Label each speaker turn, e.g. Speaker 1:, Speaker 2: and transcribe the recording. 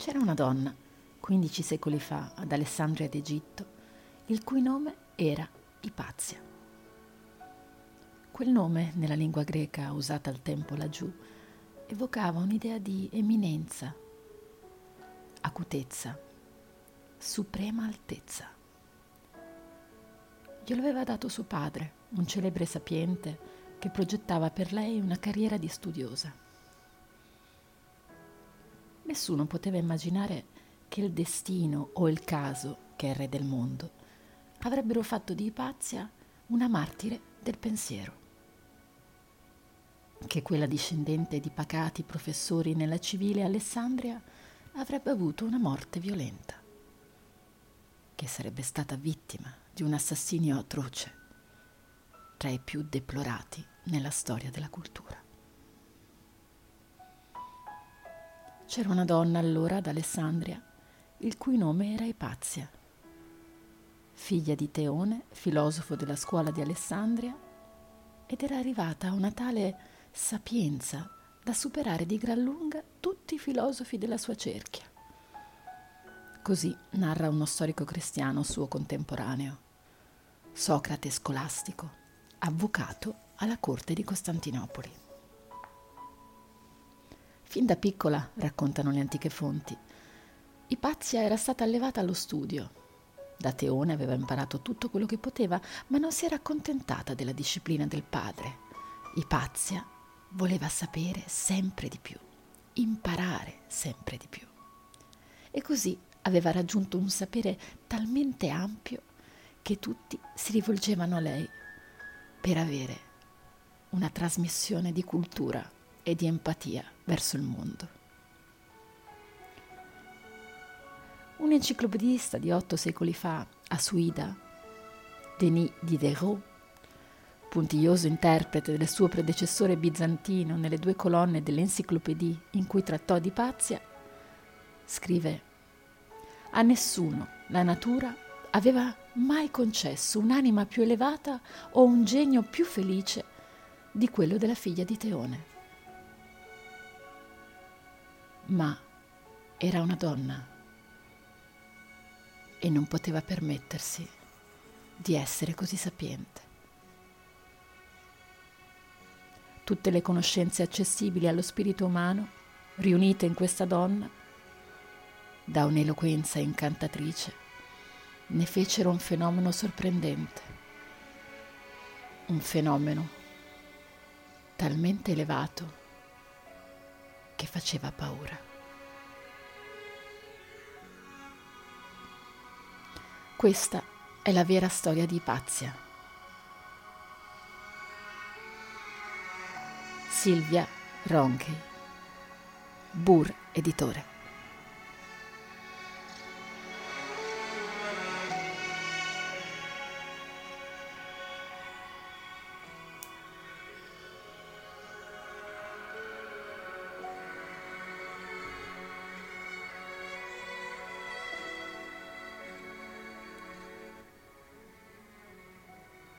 Speaker 1: C'era una donna, 15 secoli fa, ad Alessandria d'Egitto, il cui nome era Ipazia. Quel nome, nella lingua greca usata al tempo laggiù, evocava un'idea di eminenza, acutezza, suprema altezza. Glielo aveva dato suo padre, un celebre sapiente che progettava per lei una carriera di studiosa. Nessuno poteva immaginare che il destino o il caso, che è re del mondo, avrebbero fatto di Ipazia una martire del pensiero. Che quella discendente di pacati professori nella civile Alessandria avrebbe avuto una morte violenta. Che sarebbe stata vittima di un assassinio atroce, tra i più deplorati nella storia della cultura. C'era una donna allora ad Alessandria, il cui nome era Ipazia, figlia di Teone, filosofo della scuola di Alessandria, ed era arrivata a una tale sapienza da superare di gran lunga tutti i filosofi della sua cerchia. Così narra uno storico cristiano suo contemporaneo, Socrate scolastico, avvocato alla corte di Costantinopoli. Fin da piccola, raccontano le antiche fonti, Ipazia era stata allevata allo studio. Da Teone aveva imparato tutto quello che poteva, ma non si era accontentata della disciplina del padre. Ipazia voleva sapere sempre di più, imparare sempre di più. E così aveva raggiunto un sapere talmente ampio che tutti si rivolgevano a lei per avere una trasmissione di cultura e di empatia verso il mondo. Un enciclopedista di otto secoli fa, a Suida, Denis Diderot, puntiglioso interprete del suo predecessore bizantino nelle due colonne dell'Enciclopédie in cui trattò di Pazia, scrive A nessuno la natura aveva mai concesso un'anima più elevata o un genio più felice di quello della figlia di Teone ma era una donna e non poteva permettersi di essere così sapiente. Tutte le conoscenze accessibili allo spirito umano, riunite in questa donna, da un'eloquenza incantatrice, ne fecero un fenomeno sorprendente, un fenomeno talmente elevato che faceva paura. Questa è la vera storia di Ipazia. Silvia Ronchi, Bur Editore.